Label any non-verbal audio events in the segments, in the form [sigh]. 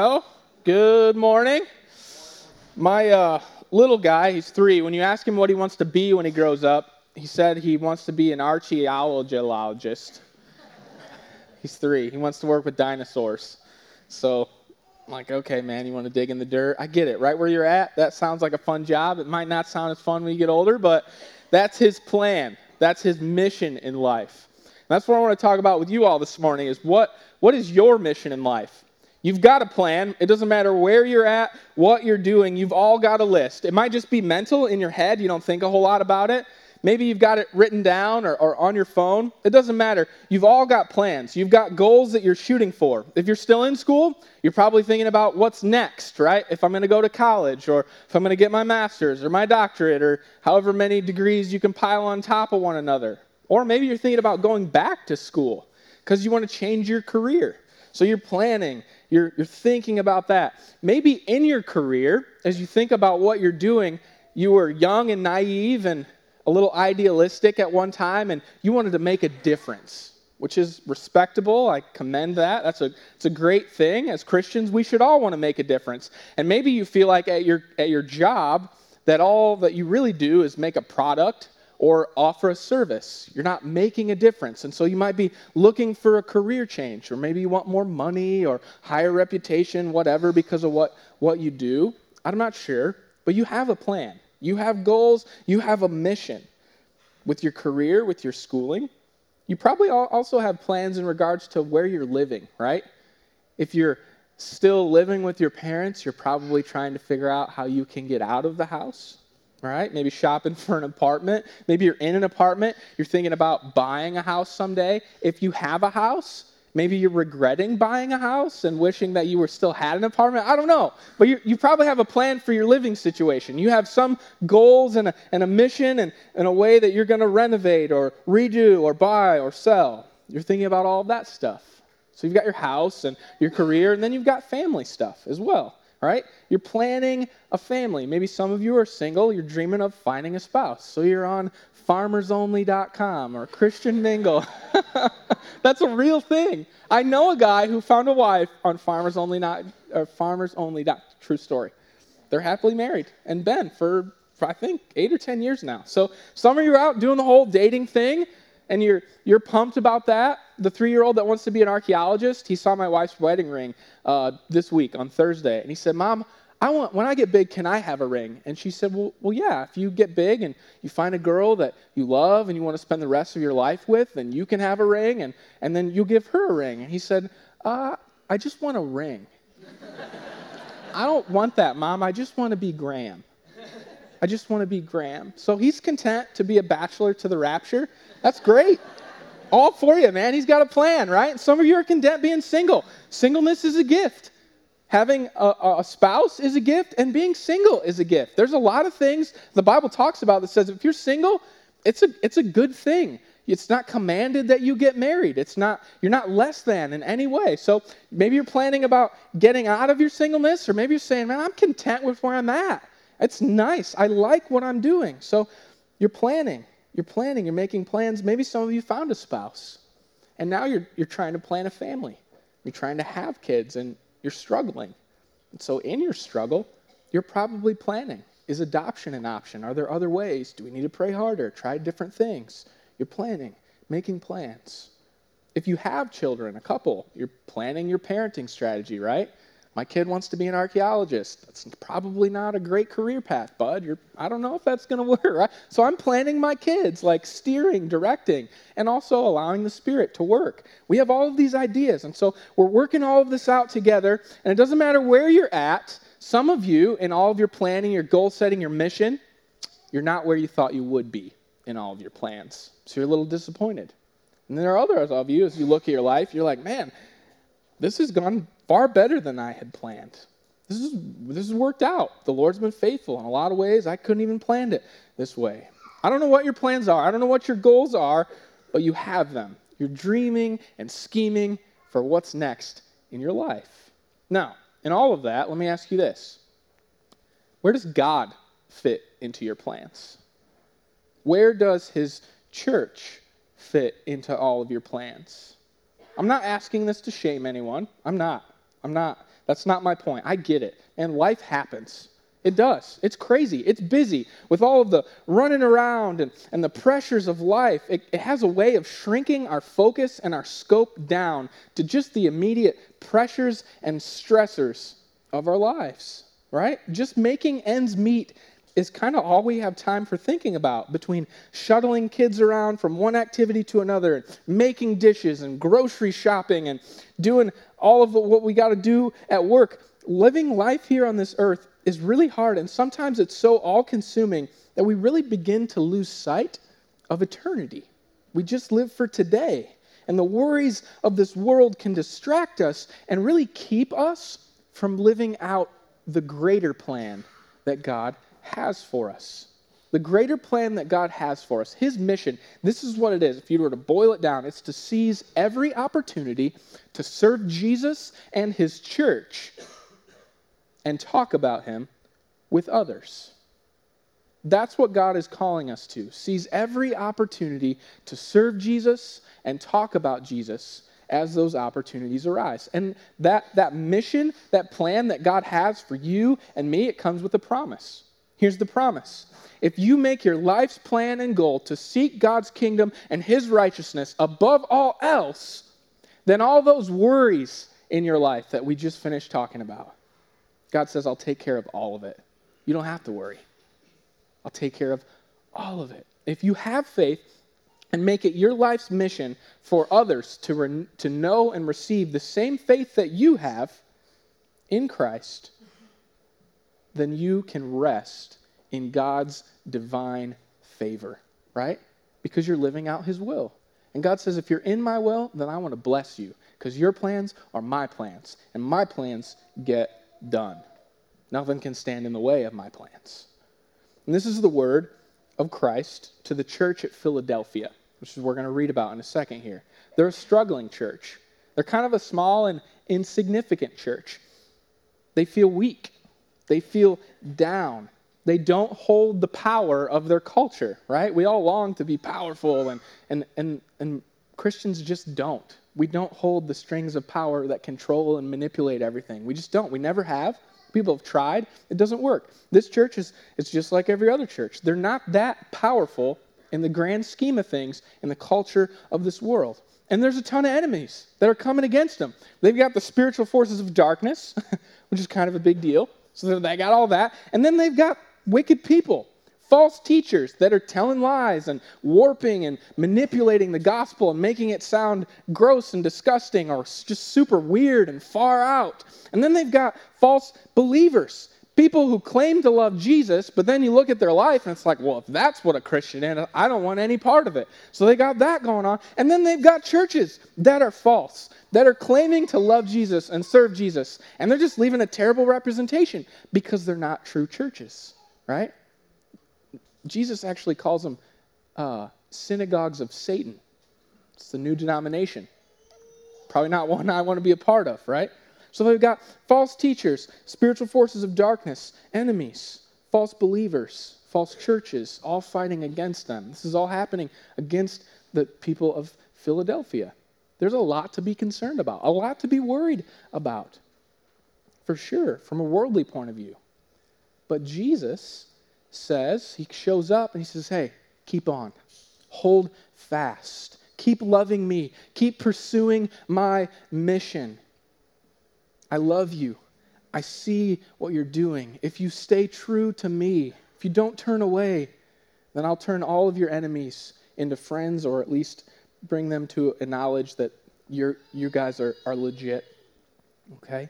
Oh, good morning. My uh, little guy, he's three. When you ask him what he wants to be when he grows up, he said he wants to be an archaeologist. he's three. He wants to work with dinosaurs. So I'm like, okay, man, you want to dig in the dirt? I get it. Right where you're at, that sounds like a fun job. It might not sound as fun when you get older, but that's his plan. That's his mission in life. And that's what I want to talk about with you all this morning is what, what is your mission in life? You've got a plan. It doesn't matter where you're at, what you're doing, you've all got a list. It might just be mental in your head, you don't think a whole lot about it. Maybe you've got it written down or, or, on your phone. It doesn't matter. You've all got plans. You've got goals that you're shooting for. If you're still in school, you're probably thinking about what's next, right? If I'm going to go to college or if I'm going to get my master's or my doctorate or however many degrees you can pile on top of one another. Or maybe you're thinking about going back to school because you want to change your career. So you're planning, you're, you're thinking about that. Maybe in your career, as you think about what you're doing, you were young and naive and a little idealistic at one time, and you wanted to make a difference, which is respectable. I commend that. That's a, it's a great thing. As Christians, we should all want to make a difference. And maybe you feel like at your, at your job that all that you really do is make a product or offer a service. You're not making a difference. And so you might be looking for a career change, or maybe you want more money or higher reputation, whatever, because of what, what you do. I'm not sure, but you have a plan. You have goals, you have a mission with your career, with your schooling. You probably also have plans in regards to where you're living, right? If you're still living with your parents, you're probably trying to figure out how you can get out of the house, right? Maybe shopping [laughs] for an apartment. Maybe you're in an apartment, you're thinking about buying a house someday. If you have a house, Maybe you're regretting buying a house and wishing that you were still had an apartment. I don't know. But you, you probably have a plan for your living situation. You have some goals and a, and a mission and, and a way that you're going to renovate or redo or buy or sell. You're thinking about all of that stuff. So you've got your house and your career, and then you've got family stuff as well. Right? You're planning a family. Maybe some of you are single, you're dreaming of finding a spouse. So you're on farmersonly.com or Christian Mingle. [laughs] That's a real thing. I know a guy who found a wife on Farmers Only, not, or Farmers Only. True story. They're happily married and been for, for I think eight or ten years now. So some of you are out doing the whole dating thing, and you're you're pumped about that. The three-year-old that wants to be an archaeologist, he saw my wife's wedding ring uh, this week on Thursday, and he said, "Mom, I want, when I get big, can I have a ring? And she said, well, well, yeah, if you get big and you find a girl that you love and you want to spend the rest of your life with, then you can have a ring and, and then you'll give her a ring. And he said, uh, I just want a ring. [laughs] I don't want that, Mom. I just want to be Graham. I just want to be Graham. So he's content to be a bachelor to the rapture. That's great. All for you, man. He's got a plan, right? Some of you are content being single. Singleness is a gift. Having a, a, spouse is a gift, and being single is a gift. There's a lot of things the Bible talks about that says if you're single, it's a, it's a good thing. It's not commanded that you get married. It's not, you're not less than in any way. So maybe you're planning about getting out of your singleness, or maybe you're saying, man, I'm content with where I'm at. It's nice. I like what I'm doing. So you're planning. You're planning. You're making plans. Maybe some of you found a spouse, and now you're, you're trying to plan a family. You're trying to have kids, and you're struggling. And so, in your struggle, you're probably planning. Is adoption an option? Are there other ways? Do we need to pray harder? Try different things. You're planning, making plans. If you have children, a couple, you're planning your parenting strategy, right? My kid wants to be an archaeologist. That's probably not a great career path, bud. You're, I don't know if that's going [laughs] to work, right? So I'm planning my kids, like steering, directing, and also allowing the Spirit to work. We have all of these ideas, and so we're working all of this out together, and it doesn't matter where you're at. Some of you, in all of your planning, your goal setting, your mission, you're not where you thought you would be in all of your plans. So you're a little disappointed. And there are others of you, as you look at your life, you're like, man, this has gone far better than I had planned. This, is, this has worked out. The Lord's been faithful in a lot of ways. I couldn't even planned it this way. I don't know what your plans are. I don't know what your goals are, but you have them. You're dreaming and scheming for what's next in your life. Now, in all of that, let me ask you this Where does God fit into your plans? Where does His church fit into all of your plans? I'm not asking this to shame anyone. I'm not. I'm not. That's not my point. I get it. And life happens. It does. It's crazy. It's busy with all of the running around and, and the pressures of life. It, it has a way of shrinking our focus and our scope down to just the immediate pressures and stressors of our lives, right? Just making ends meet is kind of all we have time for thinking about between shuttling kids around from one activity to another and making dishes and grocery shopping and doing all of what we got to do at work. Living life here on this earth is really hard, and sometimes it's so all consuming that we really begin to lose sight of eternity. We just live for today. And the worries of this world can distract us and really keep us from living out the greater plan that God has for us. The greater plan that God has for us, His mission, this is what it is. If you were to boil it down, it's to seize every opportunity to serve Jesus and His church and talk about Him with others. That's what God is calling us to. Seize every opportunity to serve Jesus and talk about Jesus as those opportunities arise. And that, that mission, that plan that God has for you and me, it comes with a promise. Here's the promise if you make your life's plan and goal to seek God's kingdom and His righteousness above all else, then all those worries in your life that we just finished talking about, God says, I'll take care of all of it. You don't have to worry. I'll take care of all of it. If you have faith and make it your life's mission for others to, re- to know and receive the same faith that you have in Christ, then you can rest in God's divine favor, right? Because you're living out His will. And God says, if you're in my will, then I want to bless you because your plans are my plans, and my plans get done. Nothing can stand in the way of my plans. And this is the word of Christ to the church at Philadelphia, which is we're going to read about in a second here. They're a struggling church. They're kind of a small and insignificant church. They feel weak. They feel down. They don't hold the power of their culture, right? We all long to be powerful, and, and, and, and Christians just don't. We don't hold the strings of power that control and manipulate everything. We just don't. We never have. People have tried. It doesn't work. This church is it's just like every other church. They're not that powerful in the grand scheme of things in the culture of this world. And there's a ton of enemies that are coming against them. They've got the spiritual forces of darkness, [laughs] which is kind of a big deal. So they got all that. And then they've got wicked people, false teachers that are telling lies and warping and manipulating the gospel and making it sound gross and disgusting or just super weird and far out. And then they've got false believers. People who claim to love Jesus, but then you look at their life and it's like, well, if that's what a Christian is, I don't want any part of it. So they got that going on. And then they've got churches that are false that are claiming to love Jesus and serve Jesus, and they're just leaving a terrible representation because they're not true churches, right? Jesus actually calls them uh, synagogues of Satan. It's the new denomination. Probably not [laughs] one I want to be a part of, right? So they've got false teachers, spiritual forces of darkness, enemies, false believers, false churches, all fighting against them. This is all happening against the people of Philadelphia. There's a lot to be concerned about, a lot to be worried about, for sure, from a worldly point of view. But Jesus says, He shows up and He says, Hey, keep on, hold fast, keep loving me, keep pursuing my mission. I love you. I see what you're doing. If you stay true to me, if you don't turn away, then I'll turn all of your enemies into friends or at least bring them to a knowledge that you're, you guys are, are legit. Okay?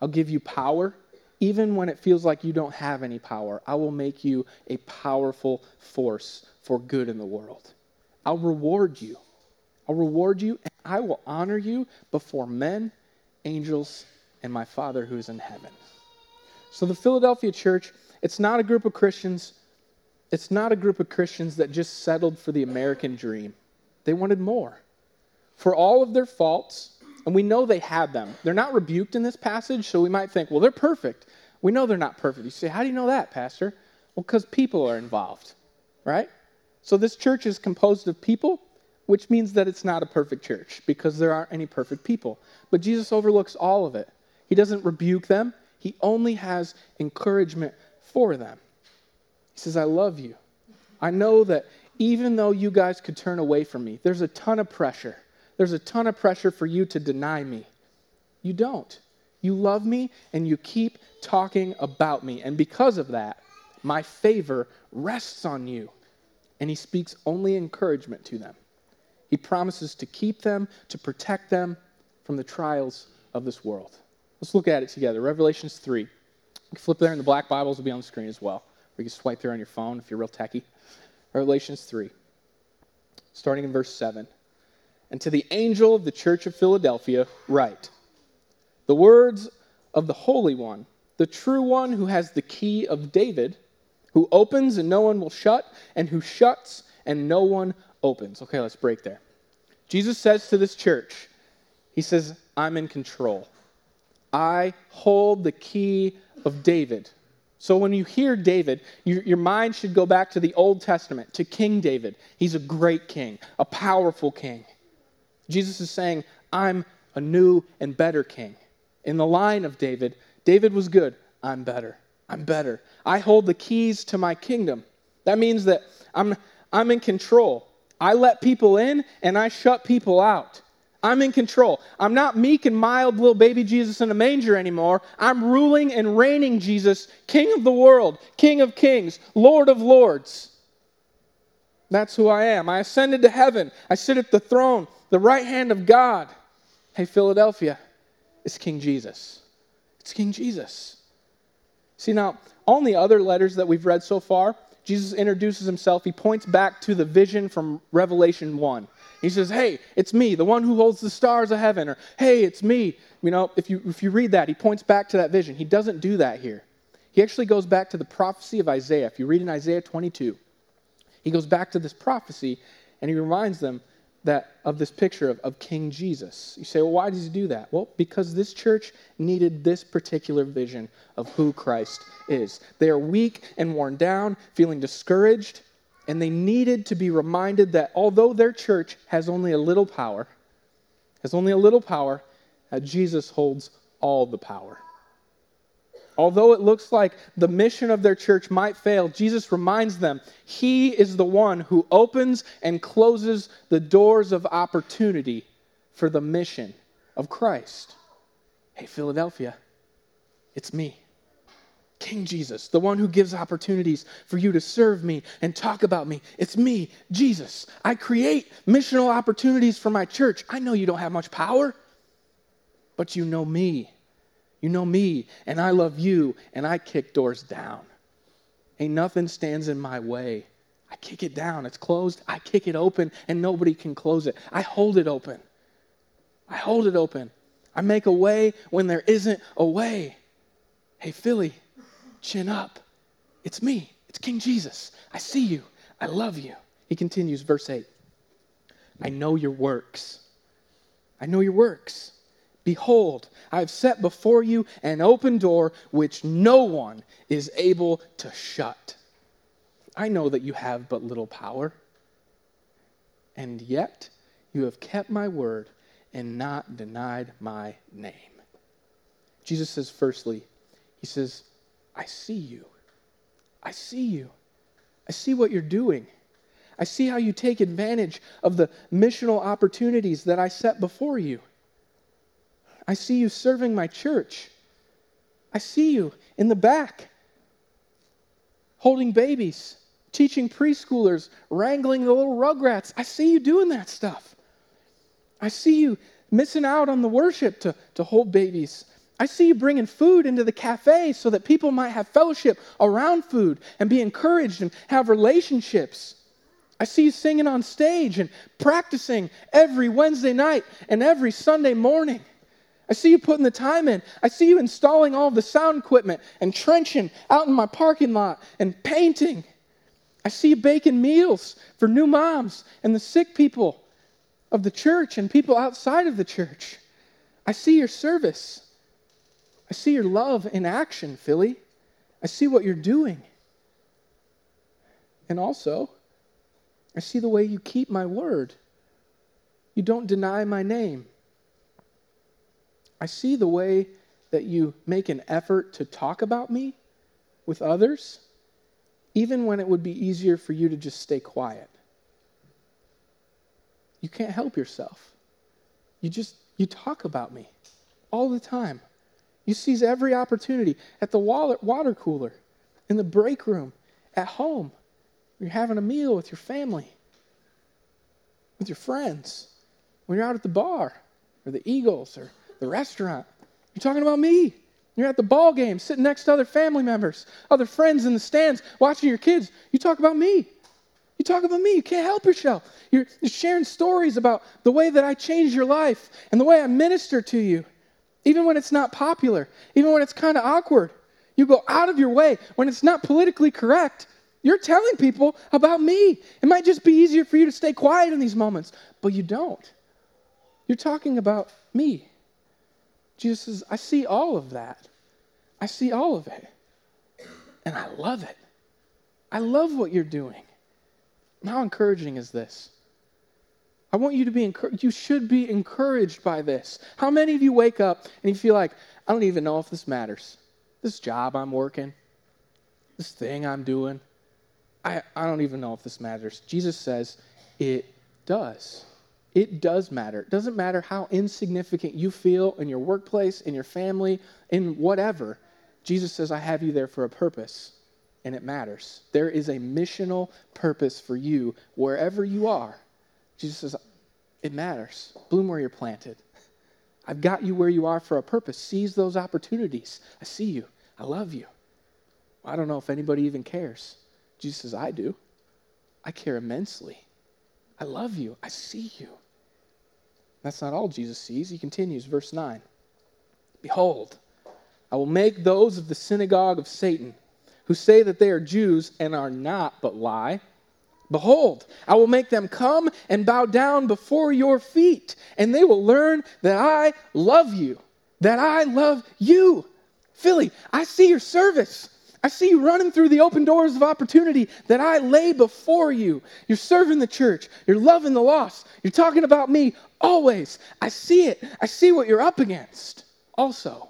I'll give you power. Even when it feels like you don't have any power, I will make you a powerful force for good in the world. I'll reward you. I'll reward you, and I will honor you before men, angels, and my Father who is in heaven. So, the Philadelphia church, it's not a group of Christians. It's not a group of Christians that just settled for the American dream. They wanted more. For all of their faults, and we know they had them, they're not rebuked in this passage, so we might think, well, they're perfect. We know they're not perfect. You say, how do you know that, Pastor? Well, because people are involved, right? So this church is composed of people, which means that it's not a perfect church because there aren't any perfect people. But Jesus overlooks all of it. He doesn't rebuke them. He only has encouragement for them. He says, I love you. I know that even though you guys could turn away from me, there's a ton of pressure. There's a ton of pressure for you to deny me. You don't. You love me and you keep talking about me. And because of that, my favor rests on you. And he speaks only encouragement to them. He promises to keep them, to protect them from the trials of this world. Let's look at it together. Revelations 3. You can flip there, and the black Bibles will be on the screen as well. Or you can swipe there on your phone if you're real techie. Revelations 3, starting in verse 7. And to the angel of the church of Philadelphia, write the words of the Holy One, the true one who has the key of David, who opens and no one will shut, and who shuts and no one opens. Okay, let's break there. Jesus says to this church, He says, I'm in control. I hold the key of David. So when you hear David, your, your, mind should go back to the Old Testament, to King David. He's a great king, a powerful king. Jesus is saying, I'm a new and better king. In the line of David, David was good. I'm better. I'm better. I hold the keys to my kingdom. That means that I'm, I'm in control. I let people in and I shut people out. I'm in control. I'm not meek and mild little baby Jesus in a manger anymore. I'm ruling and reigning Jesus, King of the world, King of kings, Lord of lords. That's who I am. I ascended to heaven. I sit at the throne, the right hand of God. Hey, Philadelphia, it's King Jesus. It's King Jesus. See, now, all the other letters that we've read so far, Jesus introduces himself. He points back to the vision from Revelation 1. He says, Hey, it's me, the one who holds the stars of heaven. Or, Hey, it's me. You know, if you, if you read that, he points back to that vision. He doesn't do that here. He actually goes back to the prophecy of Isaiah. If you read in Isaiah 22, he goes back to this prophecy and he reminds them that of this picture of, of King Jesus. You say, well, why does he do that? Well, because this church needed this particular vision of who Christ is. They are weak and worn down, feeling discouraged, and they needed to be reminded that although their church has only a little power, has only a little power, that Jesus holds all the power. Although it looks like the mission of their church might fail, Jesus reminds them He is the one who opens and closes the doors of opportunity for the mission of Christ. Hey, Philadelphia, it's me. King Jesus, the one who gives opportunities for you to serve me and talk about me. It's me, Jesus. I create missional opportunities for my church. I know you don't have much power, but you know me. You know me, and I love you, and I kick doors down. Ain't nothing stands in my way. I kick it down. It's closed. I kick it open, and nobody can close it. I hold it open. I hold it open. I make a way when there isn't a way. Hey, Philly, chin up. It's me. It's King Jesus. I see you. I love you. He continues, verse 8. I know your works. I know your works. Behold, I have set before you an open door which no one is able to shut. I know that you have but little power, and yet you have kept my word and not denied my name. Jesus says, firstly, He says, I see you. I see you. I see what you're doing. I see how you take advantage of the missional opportunities that I set before you. I see you serving my church. I see you in the back, holding babies, teaching preschoolers, wrangling the little rugrats. I see you doing that stuff. I see you missing out on the worship to, to hold babies I see you bringing food into the cafe so that people might have fellowship around food and be encouraged and have relationships. I see you singing on stage and practicing every Wednesday night and every Sunday morning. I see you putting the time in. I see you installing all the sound equipment and trenching out in my parking lot and painting. I see you baking meals for new moms and the sick people of the church and people outside of the church. I see your service. I see your love in action, Philly. I see what you're doing. And also, I see the way you keep my word. You don't deny my name. I see the way that you make an effort to talk about me with others, even when it would be easier for you to just stay quiet. You can't help yourself. You just you talk about me all the time. You seize every opportunity at the water cooler, in the break room, at home. You're having a meal with your family, with your friends, when you're out at the bar, or the Eagles, or the restaurant. You're talking about me. You're at the ball game, sitting next to other family members, other friends in the stands, watching your kids. You talk about me. You talk about me. You can't help yourself. You're, you're sharing stories about the way that I changed your life and the way I minister to you, even when it's not popular, even when it's kind of awkward. You go out of your way when it's not politically correct. You're telling people about me. It might just be easier for you to stay quiet in these moments, but you don't. You're talking about me. Jesus says, I see all of that. I see all of it. And I love it. I love what you're doing. How encouraging is this? I want you to be encouraged. You should be encouraged by this. How many of you wake up and you feel like, I don't even know if this matters? This job I'm working, this thing I'm doing, I, I don't even know if this matters. Jesus says it does. It does matter. It doesn't matter how insignificant you feel in your workplace, in your family, in whatever. Jesus says, I have you there for a purpose and it matters. There is a missional purpose for you wherever you are. Jesus says, it matters. Bloom where you're planted. I've got you where you are for a purpose. Seize those opportunities. I see you. I love you. I don't know if anybody even cares. Jesus says, I do. I care immensely. I love you. I see you. That's not all Jesus sees. He continues, verse 9 Behold, I will make those of the synagogue of Satan who say that they are Jews and are not, but lie. Behold, I will make them come and bow down before your feet, and they will learn that I love you, that I love you. Philly, I see your service. I see you running through the open doors of opportunity that I lay before you. You're serving the church. You're loving the lost. You're talking about me always. I see it. I see what you're up against. Also,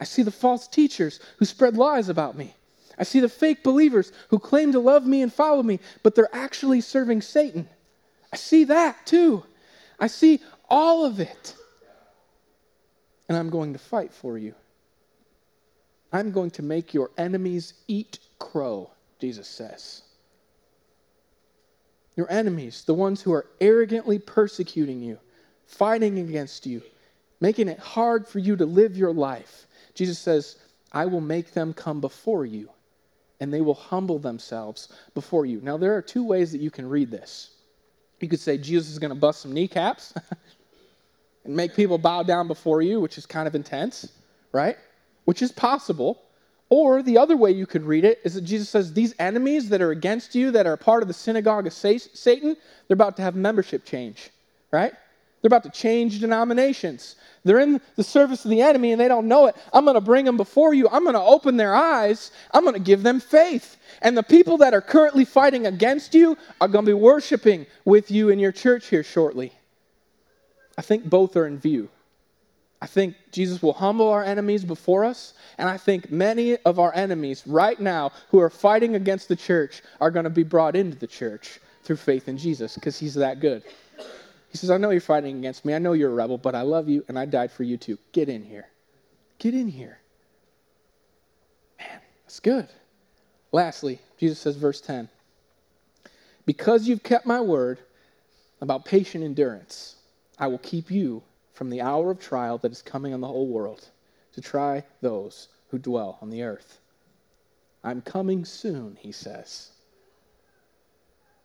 I see the false teachers who spread lies about me. I see the fake believers who claim to love me and follow me, but they're actually serving Satan. I see that too. I see all of it. And I'm going to fight for you. I'm going to make your enemies eat crow, Jesus says. Your enemies, the ones who are arrogantly persecuting you, fighting against you, making it hard for you to live your life. Jesus says, I will make them come before you and they will humble themselves before you. Now, there are two ways that you can read this. You could say Jesus is going to bust some kneecaps [laughs] and make people bow down before you, which is kind of intense, right? Which is possible. Or the other way you could read it is that Jesus says, These enemies that are against you, that are part of the synagogue of Satan, they're about to have membership change, right? They're about to change denominations. They're in the service of the enemy and they don't know it. I'm going to bring them before you. I'm going to open their eyes. I'm going to give them faith. And the people that are currently fighting against you are going to be worshiping with you in your church here shortly. I think both are in view. I think Jesus will humble our enemies before us, and I think many of our enemies right now who are fighting against the church are going to be brought into the church through faith in Jesus because he's that good. He says, I know you're fighting against me. I know you're a rebel, but I love you and I died for you too. Get in here. Get in here. Man, that's good. Lastly, Jesus says, verse 10 Because you've kept my word about patient endurance, I will keep you from the hour of trial that is coming on the whole world to try those who dwell on the earth. I'm coming soon, he says.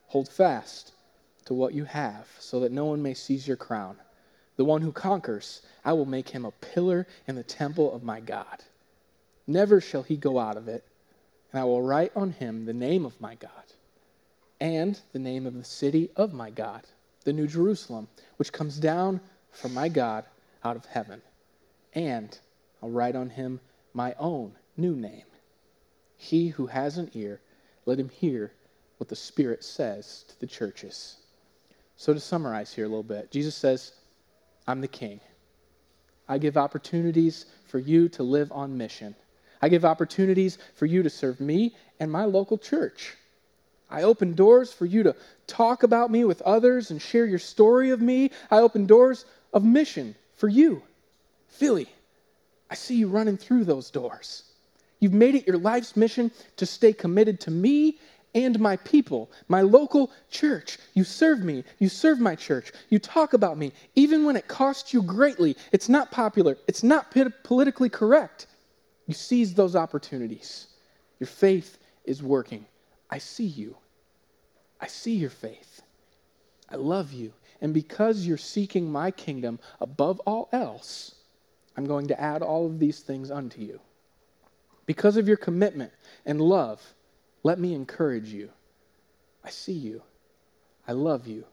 Hold fast to what you have, so that no one may seize your crown. The one who conquers, I will make him a pillar in the temple of my God. Never shall he go out of it, and I will write on him the name of my God, and the name of the city of my God, the New Jerusalem, which comes down from my God out of heaven. And I'll write on him my own new name. He who has an ear, let him hear what the Spirit says to the churches. So, to summarize here a little bit, Jesus says, I'm the king. I give opportunities for you to live on mission. I give opportunities for you to serve me and my local church. I open doors for you to talk about me with others and share your story of me. I open doors of mission for you. Philly, I see you running through those doors. You've made it your life's mission to stay committed to me and my people, my local church. You serve me. You serve my church. You talk about me, even when it costs you greatly. It's not popular, it's not politically correct. You seize those opportunities. Your faith is working. I see you. I see your faith. I love you. And because you're seeking my kingdom above all else, I'm going to add all of these things unto you. Because of your commitment and love, let me encourage you. I see you. I love you.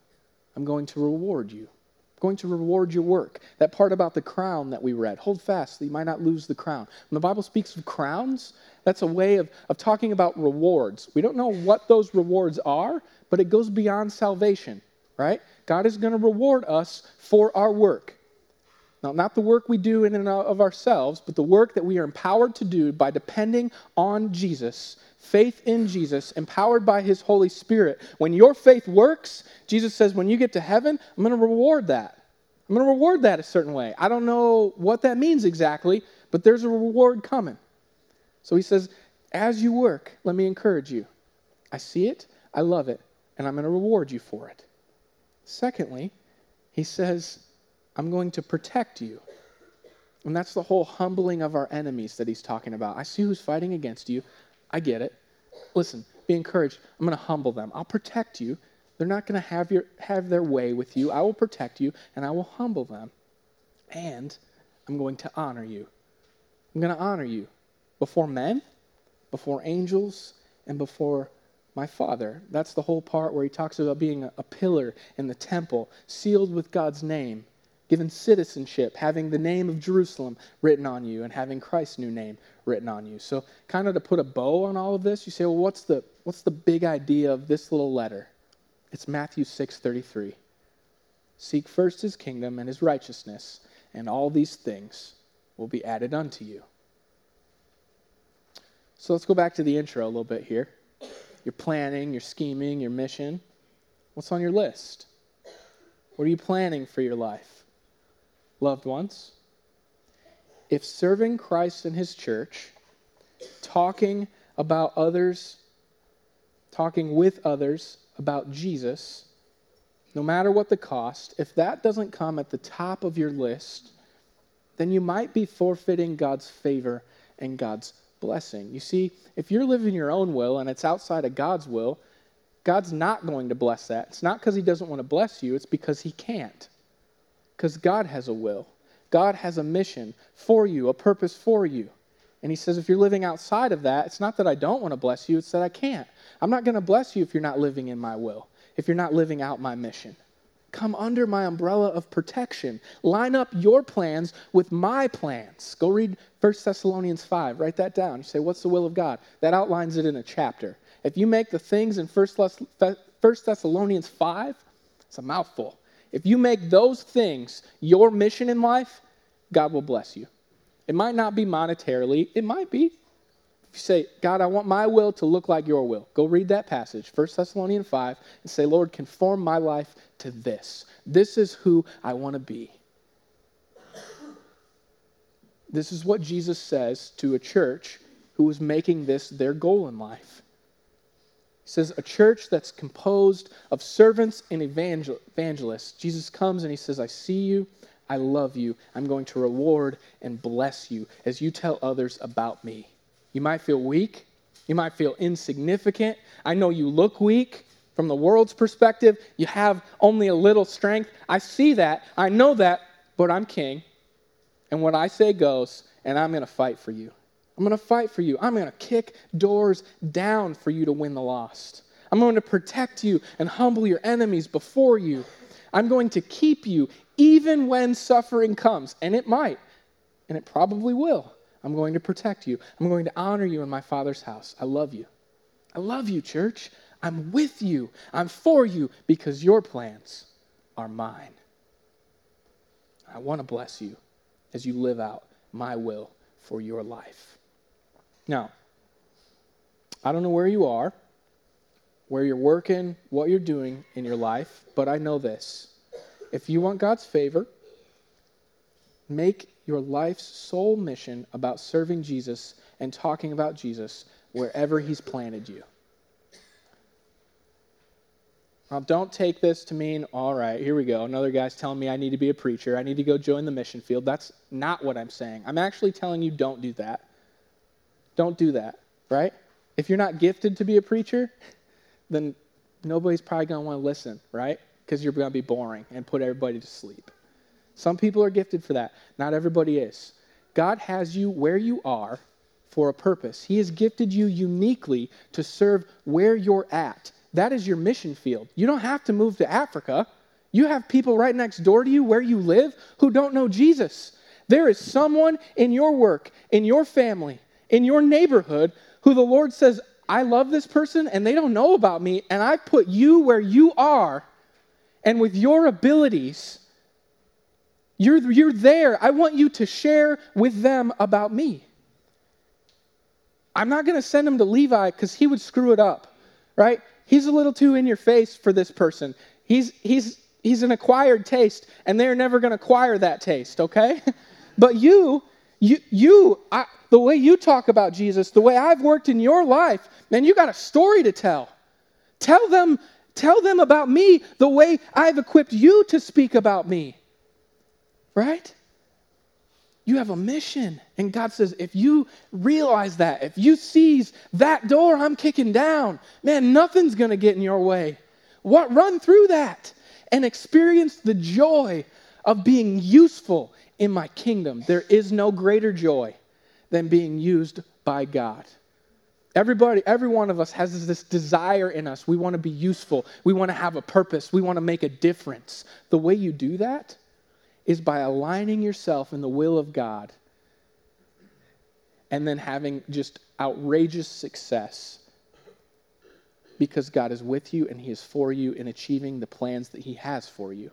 I'm going to reward you. I'm going to reward your work. That part about the crown that we read, hold fast that you might not lose the crown. When the Bible speaks of crowns, that's a way of, of talking about rewards. We don't know what those rewards are, but it goes beyond salvation, right? God is going to reward us for our work. Now, not the work we do in and of ourselves, but the work that we are empowered to do by depending on Jesus faith in Jesus, empowered by his Holy Spirit. When your faith works, Jesus says, when you get to heaven, I'm going to reward that. I'm going to reward that a certain way. I don't know what that means exactly, but there's a reward coming. So he says, as you work, let me encourage you. I see it, I love it, and I'm going to reward you for it. Secondly, he says, I'm going to protect you. And that's the whole humbling of our enemies that he's talking about. I see who's fighting against you. I get it. Listen, be encouraged. I'm going to humble them. I'll protect you. They're not going to have, your, have their way with you. I will protect you and I will humble them. And I'm going to honor you. I'm going to honor you before men, before angels, and before my Father. That's the whole part where he talks about being a, pillar in the temple, sealed with God's name given citizenship, having the name of Jerusalem written on you, and having Christ's new name written on you. So, kind of to put a bow on all of this, you say, well, what's the, what's the big idea of this little letter? It's Matthew 6:33. Seek first his kingdom and his righteousness, and all these things will be added unto you. So let's go back to the intro a little bit here. You're planning, you're scheming, your mission. What's on your list? What are you planning for your life? loved ones, if serving Christ and his church, talking about others, talking with others about Jesus, no matter what the cost, if that doesn't come at the top of your list, then you might be forfeiting God's favor and God's blessing. You see, if you're living your own will and it's outside of God's will, God's not going to bless that. It's not because He doesn't want to bless you, it's because He can't. Because God has a will, God has a mission for you, a purpose for you. And He says, if you're living outside of that, it's not that I don't want to bless you, it's that I can't. I'm not going to bless you if you're not living in my will, if you're not living out my mission. Come under my umbrella of protection. Line up your plans with my plans. Go read 1 Thessalonians 5. Write that down. You say, What's the will of God? That outlines it in a chapter. If you make the things in 1 Thessalonians 5, it's a mouthful. If you make those things your mission in life, God will bless you. It might not be monetarily, it might be. You say, God, I want my will to look like your will, go read that passage, 1 Thessalonians 5, and say, Lord, conform my life to this. This is who I want to be. This is what Jesus says to a church who was making this their goal in life. He says, a church that's composed of servants and evangel- evangelists. Jesus comes and he says, I see you. I love you. I'm going to reward and bless you as you tell others about me. You might feel weak. You might feel insignificant. I know you look weak from the world's perspective. You have only a little strength. I see that. I know that, but I'm king. And what I say goes, and I'm going to fight for you. I'm going to fight for you. I'm going to kick doors down for you to win the lost. I'm going to protect you and humble your enemies before you. I'm going to keep you even when suffering comes, and it might, and it probably will. I'm going to protect you. I'm going to honor you in my Father's house. I love you. I love you, church. I'm with you. I'm for you because your plans are mine. I want to bless you. as you live out my will for your life. Now, I don't know where you are, where you're working, what you're doing in your life, but I know this. If you want God's favor, make your life's sole mission about serving Jesus and talking about Jesus wherever He's planted you. Now, don't take this to mean, all right, here we go. Another guy's telling me I need to be a preacher. I need to go join the mission field. That's not what I'm saying. I'm actually telling you don't do that. Don't do that, right? If you're not gifted to be a preacher, then nobody's probably going to want to listen, right? Because you're going to be boring and put everybody to sleep. Some people are gifted for that. Not everybody is. God has you where you are for a purpose. He has gifted you uniquely to serve where you're at. That is your mission field. You don't have to move to Africa. You have people right next door to you where you live who don't know Jesus. There is someone in your work, in your family, in your neighborhood who the Lord says, I love this person and they don't know about me, and I put you where you are, and with your abilities, you're, you're there. I want you to share with them about me. I'm not going to send him to Levi because he would screw it up, right? He's a little too in your face for this person. He's, he's, he's an acquired taste, and they're never going to acquire that taste, okay? [laughs] but you, you, you I, the way you talk about Jesus, the way I've worked in your life, man, you got a story to tell. Tell them, tell them about me the way I've equipped you to speak about me. Right? You have a mission. And God says, if you realize that, if you seize that door I'm kicking down, man, nothing's going to get in your way. What run through that and experience the joy of being useful in my kingdom. There is no greater joy than being used by God. Everybody, every one of us has this desire in us. We want to be useful. We want to have a purpose. We want to make a difference. The way you do that is by aligning yourself in the will of God and then having just outrageous success because God is with you and He is for you in achieving the plans that He has for you.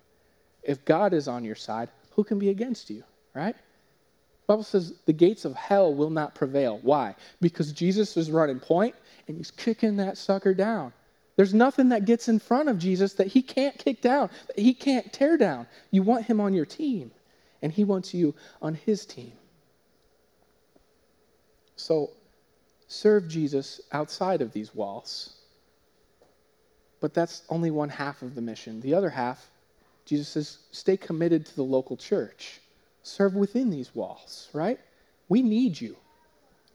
If God is on your side, who can be against you, right? The Bible says the gates of hell will not prevail. Why? Because Jesus is running point and he's kicking that sucker down. There's nothing that gets in front of Jesus that he can't kick down, that he can't tear down. You want him on your team, and he wants you on his team. So, serve Jesus outside of these walls. But that's only one half of the mission. The other half, Jesus says, stay committed to the local church. Serve within these walls, right? We need you.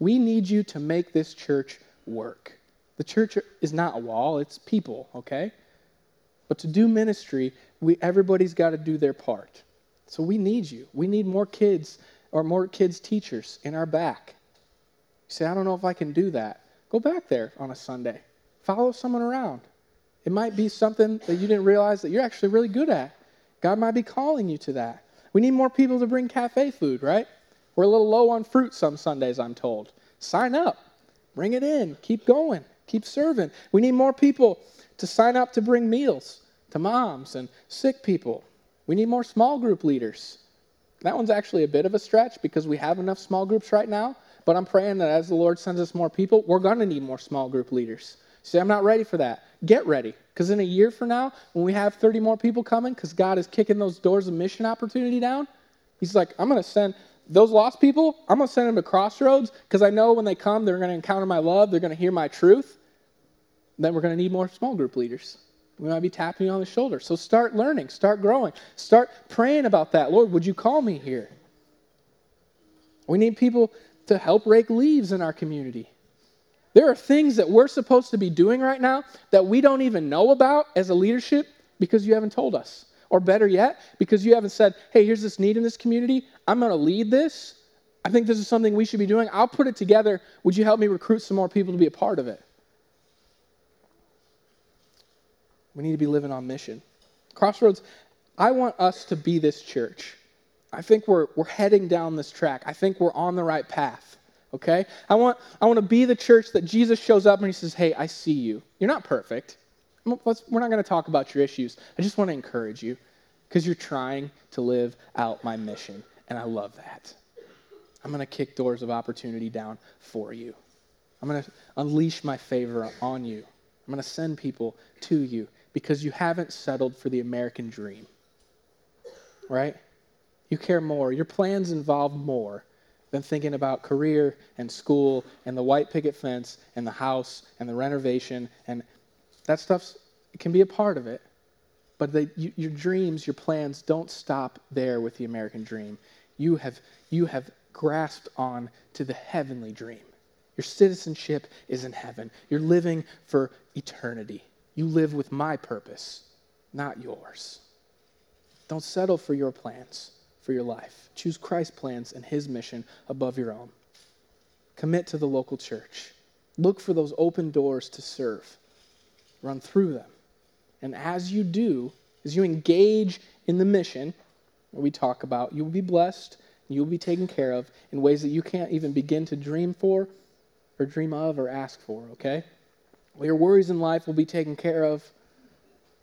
We need you to make this church work. The church is not a wall, it's people, okay? But to do ministry, we, everybody's got to do their part. So we need you. We need more kids or more kids' teachers in our back. You say, I don't know if I can do that. Go back there on a Sunday. Follow someone around. It might be something that you didn't realize that you're actually really good at. God might be calling you to that. We need more people to bring cafe food, right? We're a little low on fruit some Sundays, I'm told. Sign up, bring it in, keep going. Keep serving. We need more people to sign up to bring meals to moms and sick people. We need more small group leaders. That one's actually a bit of a stretch because we have enough small groups right now, but I'm praying that as the Lord sends us more people, we're going to need more small group leaders. See, I'm not ready for that. Get ready because in a year from now, when we have 30 more people coming, because God is kicking those doors of mission opportunity down, He's like, I'm going to send those lost people, I'm going to send them to Crossroads because I know when they come, they're going to encounter my love, they're going to hear my truth. Then we're going to need more small group leaders. We might be tapping you on the shoulder. So start learning, start growing, start praying about that. Lord, would you call me here? We need people to help rake leaves in our community. There are things that we're supposed to be doing right now that we don't even know about as a leadership because you haven't told us. Or better yet, because you haven't said, hey, here's this need in this community. I'm going to lead this. I think this is something we should be doing. I'll put it together. Would you help me recruit some more people to be a part of it? We need to be living on mission. Crossroads, I want us to be this church. I think we're, we're heading down this track. I think we're on the right path. Okay? I want, I want to be the church that Jesus shows up and he says, Hey, I see you. You're not perfect. Let's, we're not going to talk about your issues. I just want to encourage you because you're trying to live out my mission. and I love that. I'm going to kick doors of opportunity down for you. I'm going to unleash my favor on you. I'm going to send people to you because you haven't settled for the American dream. Right? You care more. Your plans involve more than thinking about career and school and the white picket fence and the house and the renovation. And that stuff can be a part of it. But you, your dreams, your plans don't stop there with the American dream. You have, you have grasped on to the heavenly dream. Your citizenship is in heaven. You're living for eternity. You live with my purpose, not yours. Don't settle for your plans for your life. Choose Christ's plans and his mission above your own. Commit to the local church. Look for those open doors to serve. Run through them. And as you do, as you engage in the mission we talk about, you will be blessed, you will be taken care of in ways that you can't even begin to dream for or dream of or ask for, okay? Well, your worries in life will be taken care of.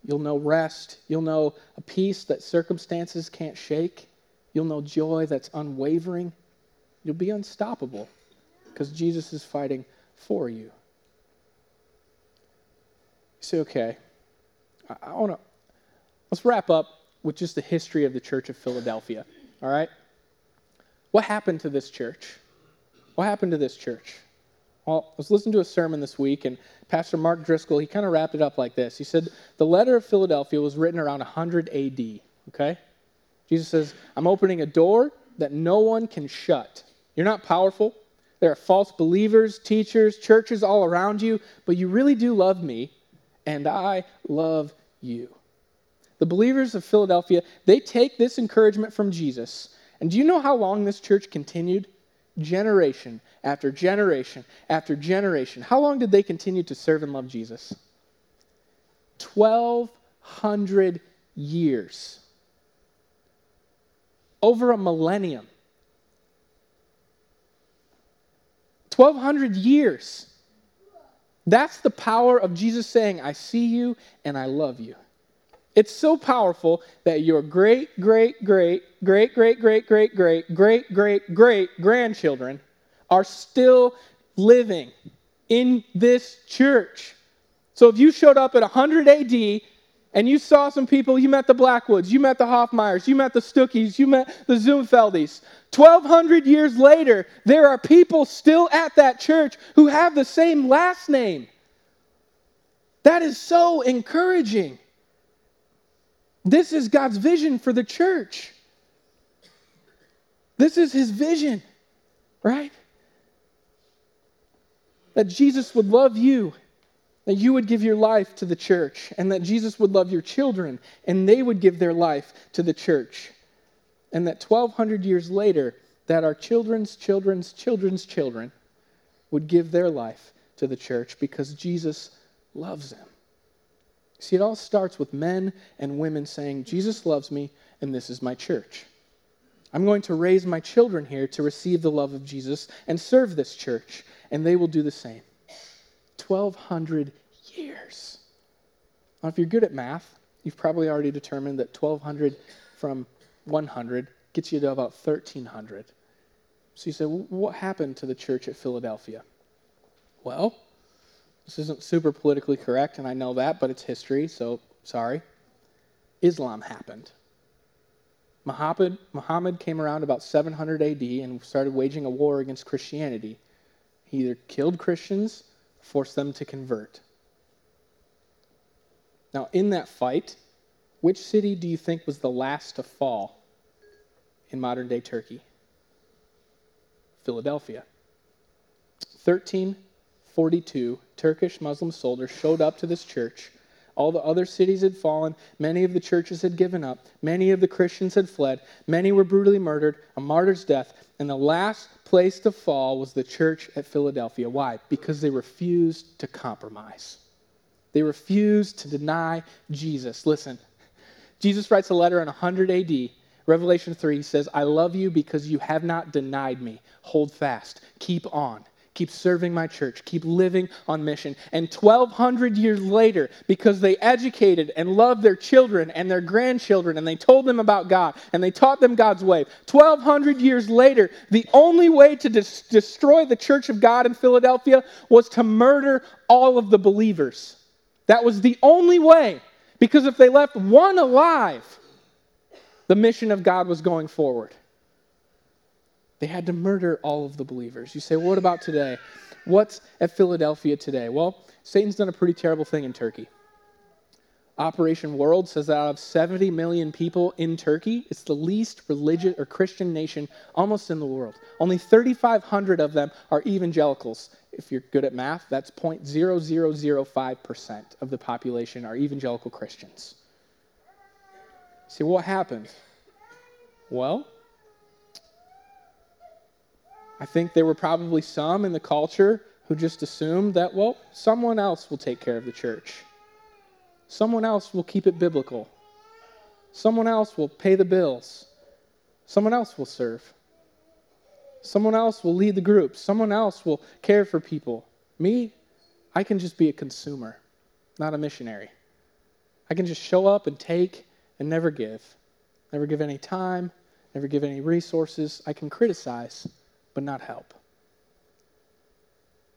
You'll know rest. You'll know a peace that circumstances can't shake. You'll know joy that's unwavering. You'll be unstoppable because Jesus is fighting for you. You say, okay, I, I want to, let's wrap up with just the history of the Church of Philadelphia, all right? What happened to this church? What happened to this church? Well, I was listening to a sermon this week, and Pastor Mark Driscoll, he kind of wrapped it up like this. He said, The letter of Philadelphia was written around 100 AD, okay? Jesus says, I'm opening a door that no one can shut. You're not powerful. There are false believers, teachers, churches all around you, but you really do love me, and I love you. The believers of Philadelphia, they take this encouragement from Jesus. And do you know how long this church continued? Generation after generation after generation. How long did they continue to serve and love Jesus? 1,200 years. Over a millennium. 1,200 years. That's the power of Jesus saying, I see you and I love you. It's so powerful that your great, great, great, great, great, great, great, great, great, great, great grandchildren are still living in this church. So if you showed up at 100 AD and you saw some people, you met the Blackwoods, you met the Hoffmeyers, you met the Stookies, you met the Zoomfeldies. 1,200 years later, there are people still at that church who have the same last name. That is so encouraging. This is God's vision for the church. This is his vision, right? That Jesus would love you, that you would give your life to the church, and that Jesus would love your children, and they would give their life to the church. And that 1,200 years later, that our children's children's children's children would give their life to the church because Jesus loves them. See, it all starts with men and women saying, Jesus loves me, and this is my church. I'm going to raise my children here to receive the love of Jesus and serve this church, and they will do the same. 1,200 years. Now, if you're good at math, you've probably already determined that 1,200 from 100 gets you to about 1,300. So you say, well, what happened to the church at Philadelphia? Well, this isn't super politically correct, and I know that, but it's history, so sorry. Islam happened. Muhammad, Muhammad came around about 700 AD and started waging a war against Christianity. He either killed Christians, forced them to convert. Now, in that fight, which city do you think was the last to fall in modern day Turkey? Philadelphia. 13 42 Turkish Muslim soldiers showed up to this church. All the other cities had fallen. Many of the churches had given up. Many of the Christians had fled. Many were brutally murdered, a martyr's death. And the last place to fall was the church at Philadelphia. Why? Because they refused to compromise. They refused to deny Jesus. Listen, Jesus writes a letter in 100 AD. Revelation 3 says, I love you because you have not denied me. Hold fast. Keep on. Keep serving my church, keep living on mission. And 1,200 years later, because they educated and loved their children and their grandchildren, and they told them about God, and they taught them God's way, 1,200 years later, the only way to destroy the church of God in Philadelphia was to murder all of the believers. That was the only way. Because if they left one alive, the mission of God was going forward. They had to murder all of the believers. You say, well, what about today? What's at Philadelphia today? Well, Satan's done a pretty terrible thing in Turkey. Operation World says that out of 70 million people in Turkey, it's the least religious or Christian nation almost in the world. Only 3,500 of them are evangelicals. If you're good at math, that's 0.0005% of the population are evangelical Christians. See, what happened? Well, I think there were probably some in the culture who just assumed that, well, someone else will take care of the church. Someone else will keep it biblical. Someone else will pay the bills. Someone else will serve. Someone else will lead the group. Someone else will care for people. Me, I can just be a consumer, not a missionary. I can just show up and take and never give. Never give any time, never give any resources. I can criticize, but not help.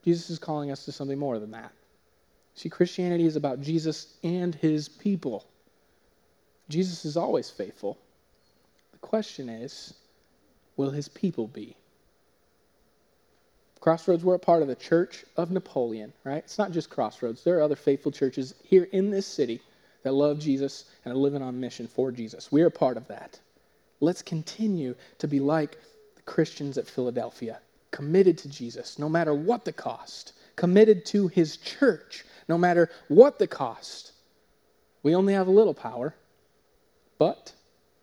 Jesus is calling us to something more than that. See, Christianity is about Jesus and his people. Jesus is always faithful. The question is will his people be? Crossroads, we're a part of the Church of Napoleon, right? It's not just Crossroads. There are other faithful churches here in this city that love Jesus and are living on mission for Jesus. We are a part of that. Let's continue to be like Christians at Philadelphia, committed to Jesus, no matter what the cost, committed to his church, no matter what the cost. We only have a little power, but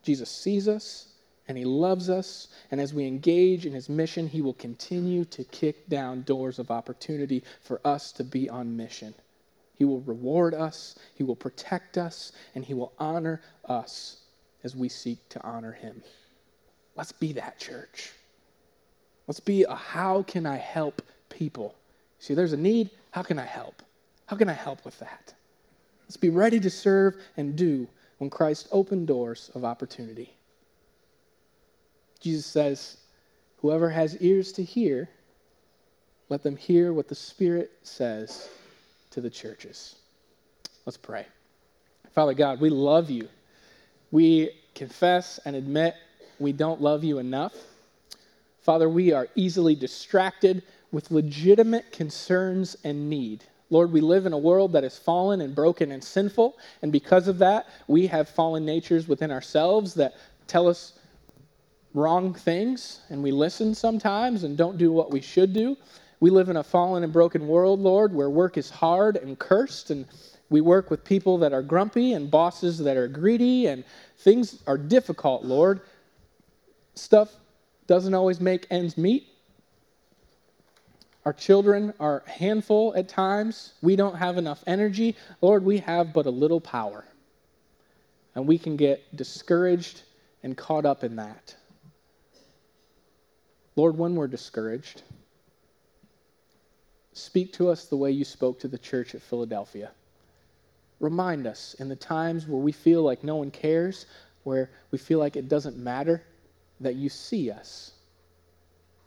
Jesus sees us and he loves us. And as we engage in his mission, he will continue to kick down doors of opportunity for us to be on mission. He will reward us, He will protect us, and He will honor us as we seek to honor Him. Let's be that church. Let's be a how can I help people? See, there's a need. How can I help? How can I help with that? Let's be ready to serve and do when Christ opened doors of opportunity. Jesus says, Whoever has ears to hear, let them hear what the Spirit says to the churches. Let's pray. Father God, we love you. We confess and admit we don't love you enough. Father, we are easily distracted with legitimate concerns and need. Lord, we live in a world that is fallen and broken and sinful, and because of that, we have fallen natures within ourselves that tell us wrong things, and we listen sometimes and don't do what we should do. We live in a fallen and broken world, Lord, where work is hard and cursed, and we work with people that are grumpy and bosses that are greedy, and things are difficult, Lord. Stuff doesn't always make ends meet. Our children are a handful at times. We don't have enough energy. Lord, we have but a little power. And we can get discouraged and caught up in that. Lord, when we're discouraged, Speak to us the way you spoke to the church at Philadelphia. Remind us in the times where we feel like no one cares, where we feel like it doesn't matter, that you see us.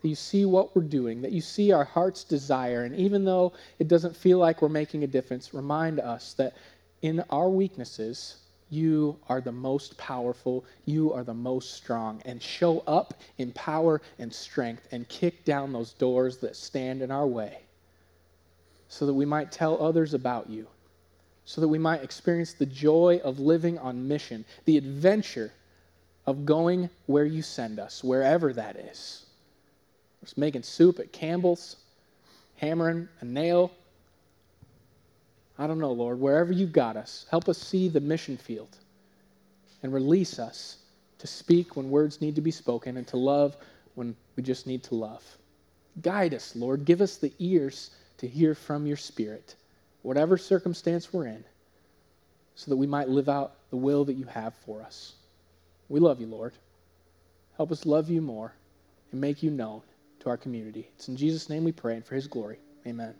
That you see what we're doing, that you see our heart's desire. And even though it doesn't feel like we're making a difference, remind us that in our weaknesses, you are the most powerful, you are the most strong, and show up in power and strength and kick down those doors that stand in our way so that we might tell others about you, so that we might experience the joy of living on mission, the adventure of going where you send us, wherever that is. Just making soup at Campbell's, hammering a nail. I don't know, Lord, wherever you've got us, help us see the mission field and release us to speak when words need to be spoken and to love when we just need to love. Guide us, Lord. Give us the ears to hear from your Spirit, whatever circumstance we're in, so that we might live out the will that you have for us. We love you, Lord. Help us love you more and make you known. to our community. It's in Jesus' name we pray and for his glory. Amen.